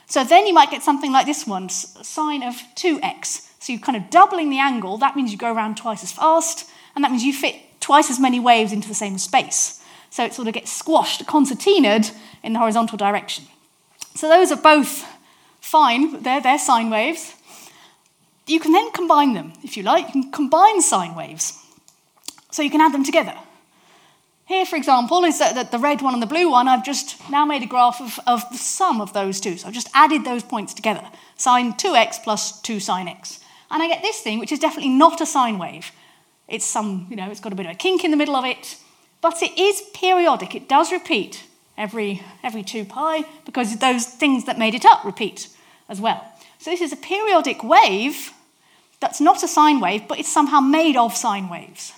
So then you might get something like this one, sine of 2x. So you're kind of doubling the angle. That means you go around twice as fast, and that means you fit twice as many waves into the same space. So it sort of gets squashed, concertinaed in the horizontal direction. So those are both fine, they're, they're sine waves. You can then combine them, if you like. You can combine sine waves. So you can add them together. Here, for example, is that the red one and the blue one. I've just now made a graph of, of the sum of those two. So I've just added those points together. Sine 2x plus 2 sine x. And I get this thing, which is definitely not a sine wave. It's some, you know, it's got a bit of a kink in the middle of it, but it is periodic. It does repeat every, every 2 pi because those things that made it up repeat as well. So this is a periodic wave that's not a sine wave, but it's somehow made of sine waves.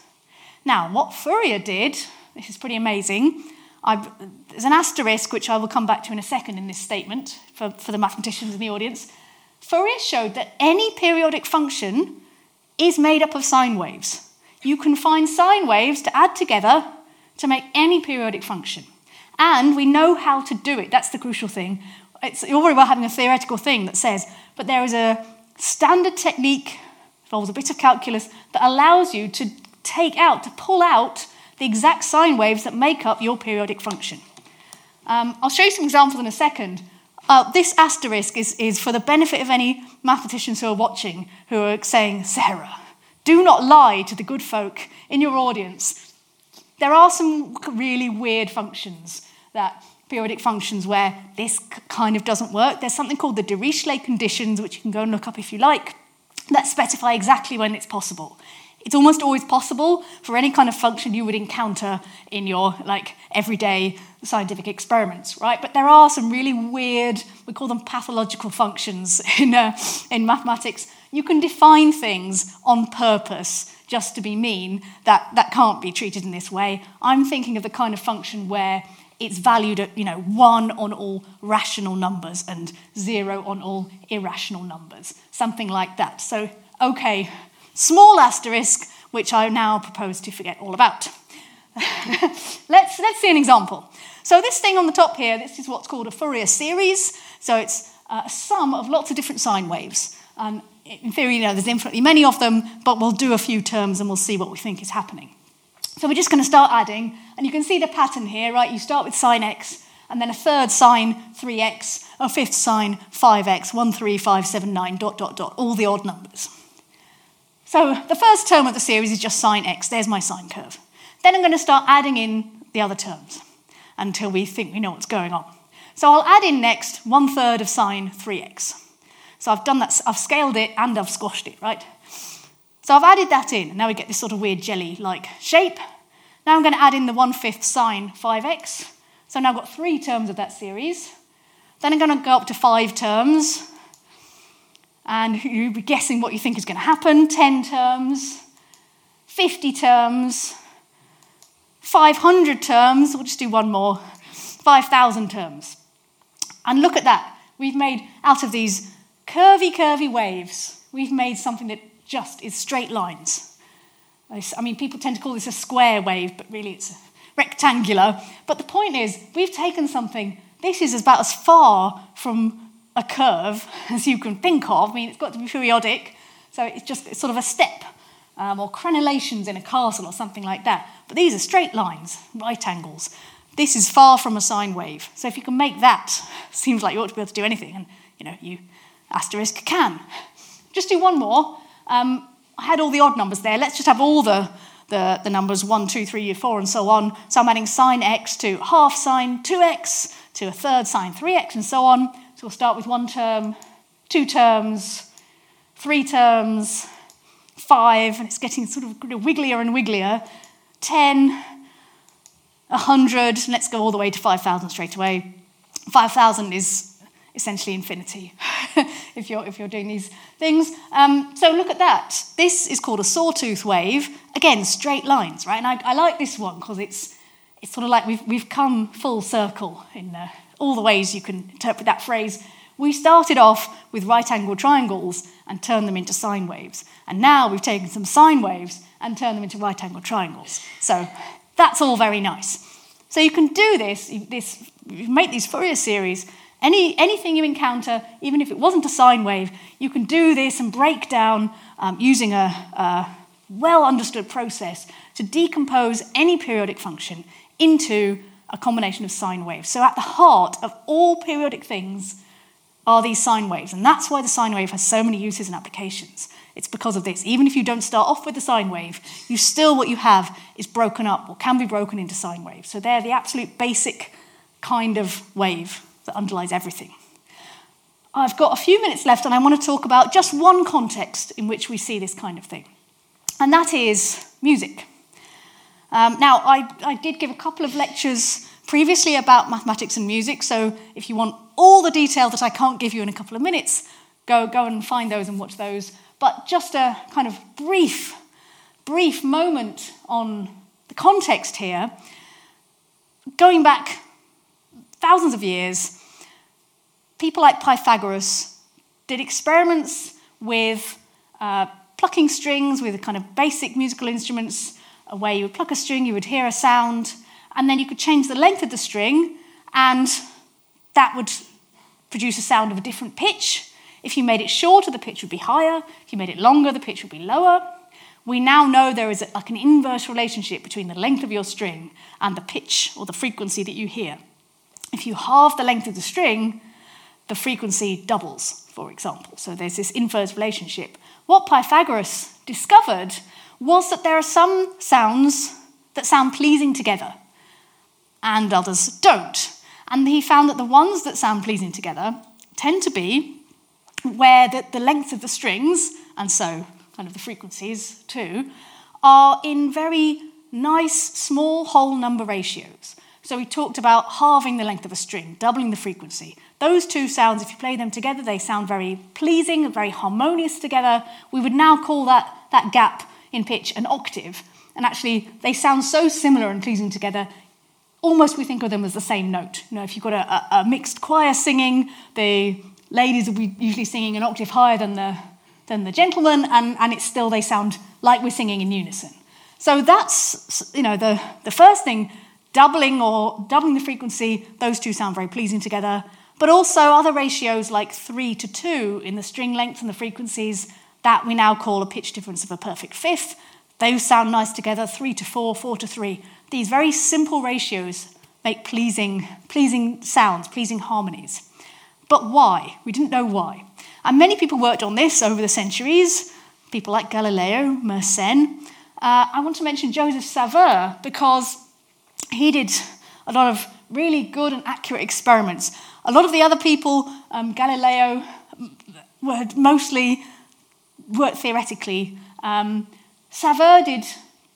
Now, what Fourier did, this is pretty amazing. I've, there's an asterisk, which I will come back to in a second in this statement for, for the mathematicians in the audience. Fourier showed that any periodic function is made up of sine waves. You can find sine waves to add together to make any periodic function. And we know how to do it. That's the crucial thing. It's all very well having a theoretical thing that says, but there is a standard technique, involves a bit of calculus, that allows you to take out, to pull out the exact sine waves that make up your periodic function. Um, I'll show you some examples in a second, uh, this asterisk is, is for the benefit of any mathematicians who are watching who are saying, Sarah, do not lie to the good folk in your audience. There are some really weird functions that periodic functions where this kind of doesn't work. There's something called the Dirichlet conditions, which you can go and look up if you like, that specify exactly when it's possible. It's almost always possible for any kind of function you would encounter in your like everyday scientific experiments, right? But there are some really weird, we call them pathological functions in, uh, in mathematics. You can define things on purpose just to be mean that, that can't be treated in this way. I'm thinking of the kind of function where it's valued at you know one on all rational numbers and zero on all irrational numbers, something like that. So, okay, small asterisk, which I now propose to forget all about. let's, let's see an example. So this thing on the top here, this is what's called a Fourier series. So it's a sum of lots of different sine waves. Um, in theory, you know, there's infinitely many of them, but we'll do a few terms and we'll see what we think is happening. So we're just going to start adding, and you can see the pattern here, right? You start with sine x, and then a third sine 3x, a fifth sine 5x, 1, 3, 5, 7, 9, dot, dot, dot, all the odd numbers. So the first term of the series is just sine x. There's my sine curve. Then I'm going to start adding in the other terms until we think we know what's going on. So I'll add in next one third of sine 3x. So I've done that, I've scaled it and I've squashed it, right? So I've added that in. Now we get this sort of weird jelly like shape. Now I'm going to add in the one fifth sine 5x. So now I've got three terms of that series. Then I'm going to go up to five terms and you'll be guessing what you think is going to happen 10 terms, 50 terms, 500 terms, we'll just do one more, 5,000 terms. And look at that. We've made out of these curvy, curvy waves, we've made something that just is straight lines. I mean, people tend to call this a square wave, but really it's rectangular. But the point is, we've taken something, this is about as far from a curve as you can think of. I mean, it's got to be periodic, so it's just it's sort of a step um, or crenellations in a castle or something like that. But these are straight lines, right angles. This is far from a sine wave. So if you can make that, seems like you ought to be able to do anything, and you know, you asterisk can. Just do one more. Um, I had all the odd numbers there. Let's just have all the, the, the numbers 1, 2, 3, 4, and so on. So I'm adding sine x to half sine 2x to a third sine 3x and so on. So we'll start with one term, two terms, three terms, five, and it's getting sort of wigglier and wigglier. 10, 100, let's go all the way to 5,000 straight away. 5,000 is essentially infinity if, you're, if you're doing these things. Um, so look at that. This is called a sawtooth wave. Again, straight lines, right? And I, I like this one because it's, it's sort of like we've, we've come full circle in uh, all the ways you can interpret that phrase. We started off with right angled triangles and turned them into sine waves. And now we've taken some sine waves and turned them into right angled triangles. So that's all very nice. So you can do this, this you make these Fourier series. Any, anything you encounter, even if it wasn't a sine wave, you can do this and break down um, using a, a well understood process to decompose any periodic function into a combination of sine waves. So, at the heart of all periodic things are these sine waves, and that's why the sine wave has so many uses and applications. It's because of this. Even if you don't start off with the sine wave, you still, what you have is broken up or can be broken into sine waves. So they're the absolute basic kind of wave that underlies everything. I've got a few minutes left and I want to talk about just one context in which we see this kind of thing, and that is music. Um, now, I, I did give a couple of lectures previously about mathematics and music, so if you want all the detail that I can't give you in a couple of minutes, go, go and find those and watch those. But just a kind of brief, brief moment on the context here. Going back thousands of years, people like Pythagoras did experiments with uh, plucking strings with kind of basic musical instruments, where you would pluck a string, you would hear a sound, and then you could change the length of the string, and that would produce a sound of a different pitch. If you made it shorter, the pitch would be higher. If you made it longer, the pitch would be lower. We now know there is like an inverse relationship between the length of your string and the pitch or the frequency that you hear. If you halve the length of the string, the frequency doubles, for example. So there's this inverse relationship. What Pythagoras discovered was that there are some sounds that sound pleasing together and others don't. And he found that the ones that sound pleasing together tend to be where the, the length of the strings, and so kind of the frequencies too, are in very nice small whole number ratios. So we talked about halving the length of a string, doubling the frequency. Those two sounds, if you play them together, they sound very pleasing, very harmonious together. We would now call that, that gap in pitch an octave. And actually, they sound so similar and pleasing together, almost we think of them as the same note. You know, if you've got a, a mixed choir singing, the ladies will be usually singing an octave higher than the, than the gentlemen, and, and it's still, they sound like we're singing in unison. So that's, you know, the, the first thing, doubling or doubling the frequency, those two sound very pleasing together. But also other ratios like three to two in the string length and the frequencies, that we now call a pitch difference of a perfect fifth. Those sound nice together, three to four, four to three. These very simple ratios make pleasing, pleasing sounds, pleasing harmonies. But why? We didn't know why. And many people worked on this over the centuries, people like Galileo, Mersenne. Uh, I want to mention Joseph Sauveur because he did a lot of really good and accurate experiments. A lot of the other people, um, Galileo, were mostly worked theoretically. Um, Sauveur did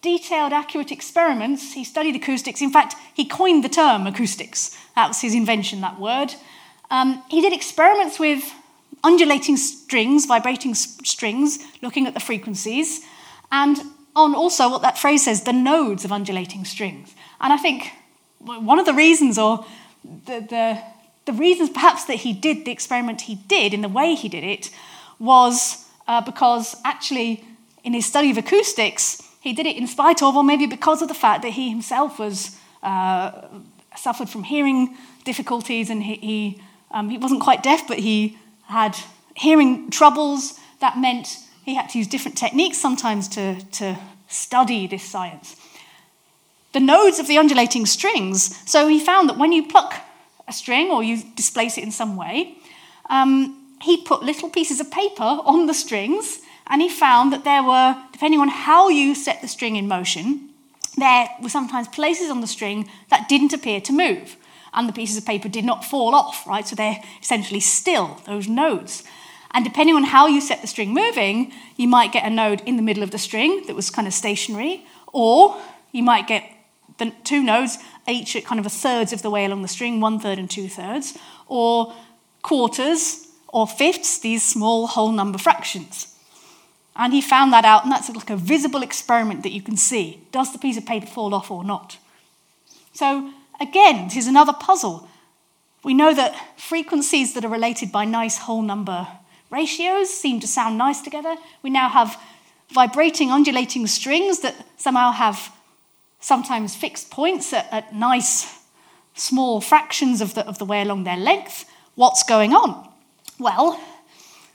detailed, accurate experiments. He studied acoustics. In fact, he coined the term acoustics. That was his invention, that word. Um, he did experiments with undulating strings, vibrating strings, looking at the frequencies, and on also what that phrase says, the nodes of undulating strings. And I think one of the reasons, or the, the, the reasons perhaps that he did the experiment he did in the way he did it, was uh, because actually in his study of acoustics, he did it in spite of, or maybe because of the fact that he himself was uh, suffered from hearing difficulties and he, he um, he wasn't quite deaf, but he had hearing troubles. That meant he had to use different techniques sometimes to, to study this science. The nodes of the undulating strings, so he found that when you pluck a string or you displace it in some way, um, he put little pieces of paper on the strings and he found that there were, depending on how you set the string in motion, there were sometimes places on the string that didn't appear to move, and the pieces of paper did not fall off, right? So they're essentially still, those nodes. And depending on how you set the string moving, you might get a node in the middle of the string that was kind of stationary, or you might get the two nodes each at kind of a thirds of the way along the string, one third and two thirds, or quarters or fifths, these small whole number fractions. And he found that out, and that's like a visible experiment that you can see. Does the piece of paper fall off or not? So, again, this is another puzzle. We know that frequencies that are related by nice whole number ratios seem to sound nice together. We now have vibrating, undulating strings that somehow have sometimes fixed points at, at nice small fractions of the, of the way along their length. What's going on? Well,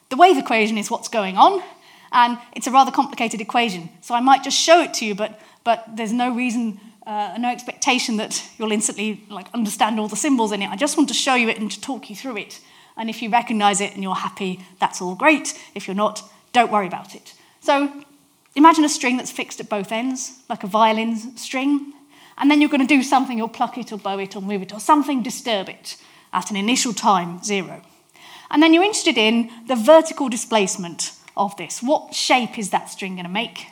the wave equation is what's going on, and it's a rather complicated equation. So I might just show it to you, but, but there's no reason, uh, no expectation that you'll instantly like, understand all the symbols in it. I just want to show you it and to talk you through it. And if you recognize it and you're happy, that's all great. If you're not, don't worry about it. So imagine a string that's fixed at both ends, like a violin string. And then you're going to do something, you'll pluck it or bow it or move it or something, disturb it at an initial time, zero. And then you're interested in the vertical displacement of this. What shape is that string going to make?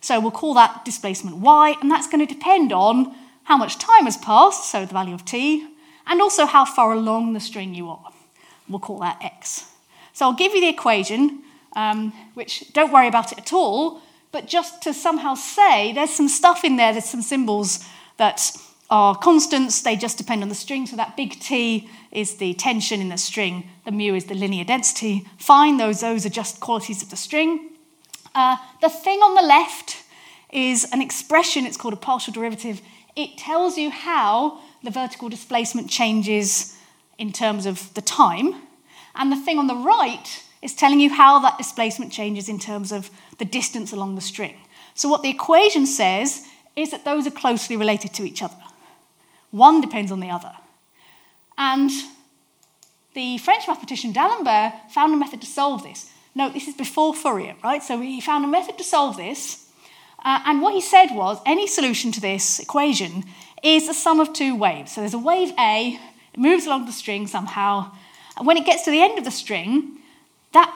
So we'll call that displacement y, and that's going to depend on how much time has passed, so the value of t, and also how far along the string you are. We'll call that x. So I'll give you the equation, um, which don't worry about it at all, but just to somehow say there's some stuff in there, there's some symbols that are constants, they just depend on the string. So that big T is the tension in the string, the mu is the linear density. Fine, those, those are just qualities of the string. Uh, the thing on the left is an expression, it's called a partial derivative. It tells you how the vertical displacement changes in terms of the time. And the thing on the right is telling you how that displacement changes in terms of the distance along the string. So, what the equation says is that those are closely related to each other. One depends on the other. And the French mathematician D'Alembert found a method to solve this. No, this is before Fourier, right? So he found a method to solve this. Uh, and what he said was any solution to this equation is the sum of two waves. So there's a wave A, it moves along the string somehow. And when it gets to the end of the string, that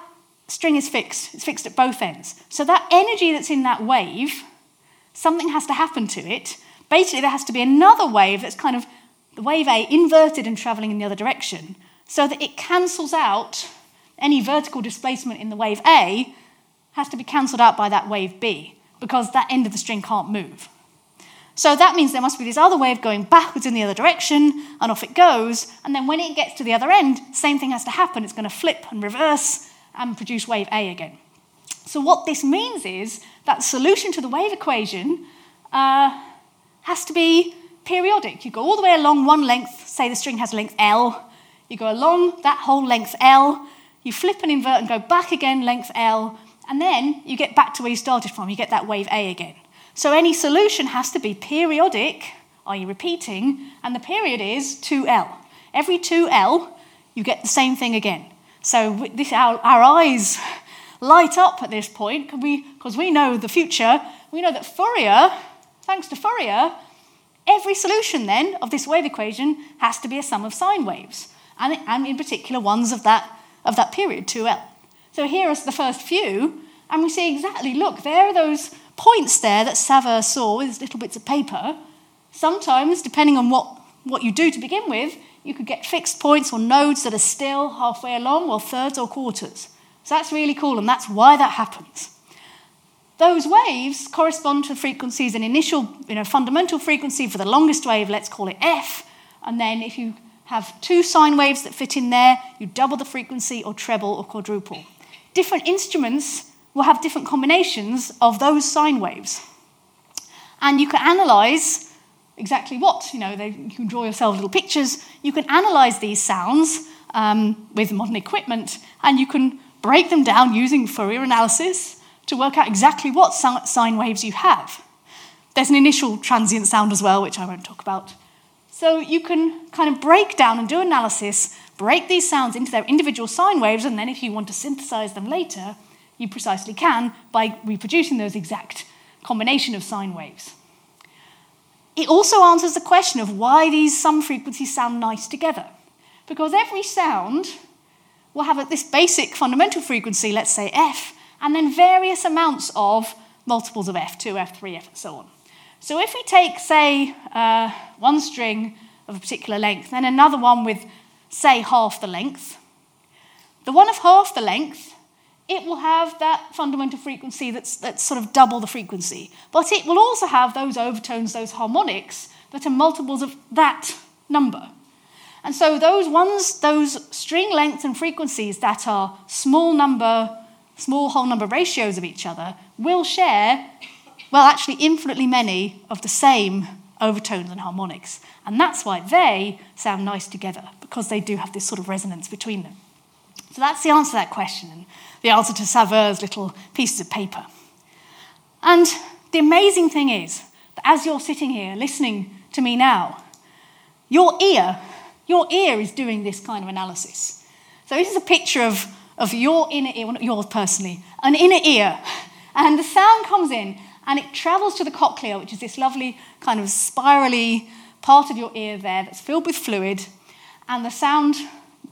string is fixed. It's fixed at both ends. So that energy that's in that wave, something has to happen to it basically there has to be another wave that's kind of the wave A inverted and traveling in the other direction so that it cancels out any vertical displacement in the wave A has to be cancelled out by that wave B because that end of the string can't move. So that means there must be this other wave going backwards in the other direction, and off it goes. And then when it gets to the other end, same thing has to happen. It's going to flip and reverse and produce wave A again. So what this means is that solution to the wave equation uh, has to be periodic. You go all the way along one length, say the string has length L, you go along that whole length L, you flip and invert and go back again, length L, and then you get back to where you started from. You get that wave A again. So any solution has to be periodic, i.e., repeating, and the period is 2L. Every 2L, you get the same thing again. So this, our, our eyes light up at this point because we, we know the future. We know that Fourier Thanks to Fourier, every solution then of this wave equation has to be a sum of sine waves, and, and in particular ones of that, of that period, 2L. So here are the first few, and we see exactly, look, there are those points there that Sauveur saw with little bits of paper. Sometimes, depending on what, what you do to begin with, you could get fixed points or nodes that are still halfway along, or thirds or quarters. So that's really cool, and that's why that happens. Those waves correspond to frequencies, an initial you know, fundamental frequency for the longest wave, let's call it F. And then if you have two sine waves that fit in there, you double the frequency or treble or quadruple. Different instruments will have different combinations of those sine waves. And you can analyze exactly what. You know, they, you can draw yourself little pictures. You can analyze these sounds um, with modern equipment, and you can break them down using Fourier analysis to work out exactly what sine waves you have. There's an initial transient sound as well, which I won't talk about. So you can kind of break down and do analysis, break these sounds into their individual sine waves, and then if you want to synthesize them later, you precisely can by reproducing those exact combination of sine waves. It also answers the question of why these some frequencies sound nice together. Because every sound will have this basic fundamental frequency, let's say f, and then various amounts of multiples of f2, f3, f, and so on. So if we take, say, uh, one string of a particular length, then another one with, say, half the length, the one of half the length, it will have that fundamental frequency that's, that's sort of double the frequency. But it will also have those overtones, those harmonics, that are multiples of that number. And so those ones, those string lengths and frequencies that are small number, small whole number ratios of each other will share, well, actually infinitely many of the same overtones and harmonics. And that's why they sound nice together, because they do have this sort of resonance between them. So that's the answer to that question, and the answer to Sauveur's little pieces of paper. And the amazing thing is that as you're sitting here listening to me now, your ear your ear is doing this kind of analysis. So this is a picture of, of your inner ear, well, not yours personally, an inner ear. And the sound comes in and it travels to the cochlea, which is this lovely kind of spirally part of your ear there that's filled with fluid. And the sound,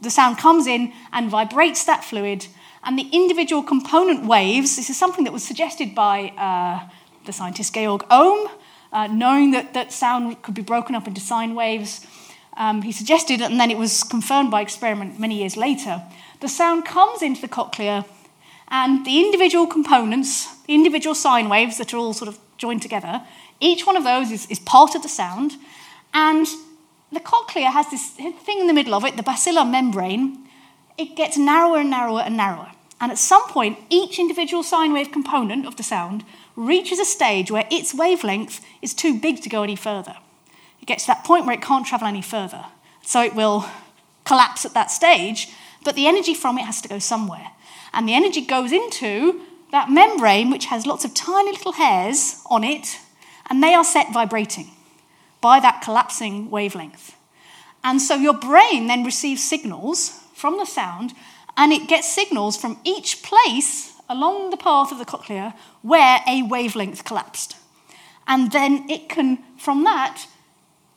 the sound comes in and vibrates that fluid. And the individual component waves, this is something that was suggested by uh, the scientist Georg Ohm, uh, knowing that, that sound could be broken up into sine waves. Um, he suggested, and then it was confirmed by experiment many years later, the sound comes into the cochlea and the individual components, the individual sine waves that are all sort of joined together, each one of those is, is part of the sound. And the cochlea has this thing in the middle of it, the basilar membrane. It gets narrower and narrower and narrower. And at some point, each individual sine wave component of the sound reaches a stage where its wavelength is too big to go any further It gets to that point where it can't travel any further. So it will collapse at that stage, but the energy from it has to go somewhere. And the energy goes into that membrane, which has lots of tiny little hairs on it, and they are set vibrating by that collapsing wavelength. And so your brain then receives signals from the sound, and it gets signals from each place along the path of the cochlea where a wavelength collapsed. And then it can, from that,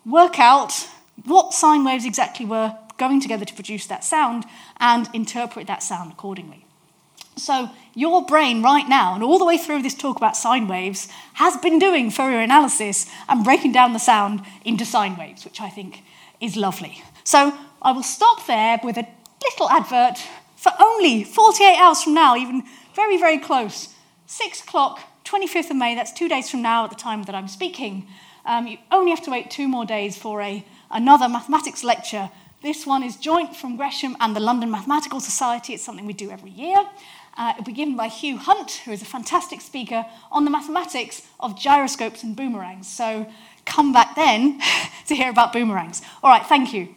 work out what sine waves exactly were going together to produce that sound and interpret that sound accordingly. So, your brain right now, and all the way through this talk about sine waves, has been doing Fourier analysis and breaking down the sound into sine waves, which I think is lovely. So, I will stop there with a little advert for only 48 hours from now, even very, very close. 6 o'clock, 25th of May, that's two days from now at the time that I'm speaking. Um, you only have to wait two more days for a, another mathematics lecture. This one is joint from Gresham and the London Mathematical Society. It's something we do every year. Uh, it'll be given by Hugh Hunt, who is a fantastic speaker on the mathematics of gyroscopes and boomerangs. So come back then to hear about boomerangs. All right, thank you.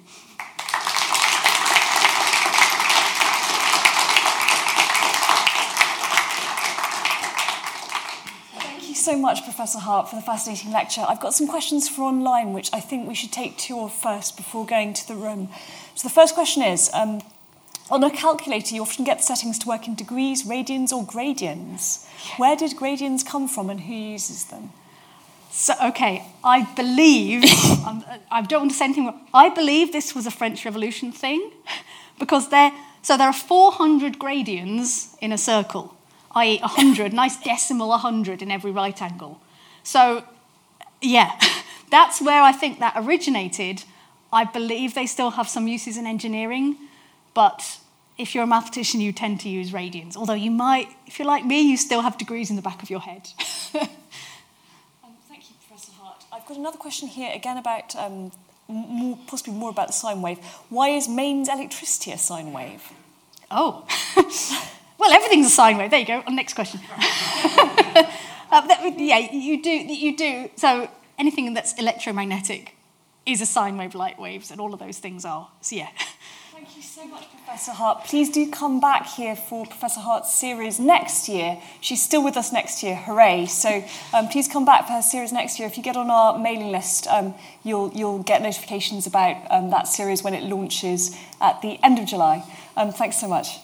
So much, Professor Hart, for the fascinating lecture. I've got some questions for online, which I think we should take two of first before going to the room. So the first question is, um, on a calculator, you often get the settings to work in degrees, radians, or gradients. Where did gradients come from and who uses them? So, okay, I believe, um, I don't want to say anything wrong, I believe this was a French Revolution thing because there, so there are 400 gradients in a circle i.e., 100, nice decimal 100 in every right angle. So, yeah, that's where I think that originated. I believe they still have some uses in engineering, but if you're a mathematician, you tend to use radians. Although you might, if you're like me, you still have degrees in the back of your head. um, thank you, Professor Hart. I've got another question here, again about um, more, possibly more about the sine wave. Why is mains electricity a sine wave? Oh. Well, everything's a sine wave. There you go. Next question. uh, that, yeah, you do. You do. So anything that's electromagnetic is a sine wave, light waves, and all of those things are. So yeah. Thank you so much, Professor Hart. Please do come back here for Professor Hart's series next year. She's still with us next year, hooray. So um, please come back for her series next year. If you get on our mailing list, um, you'll, you'll get notifications about um, that series when it launches at the end of July. Um, thanks so much.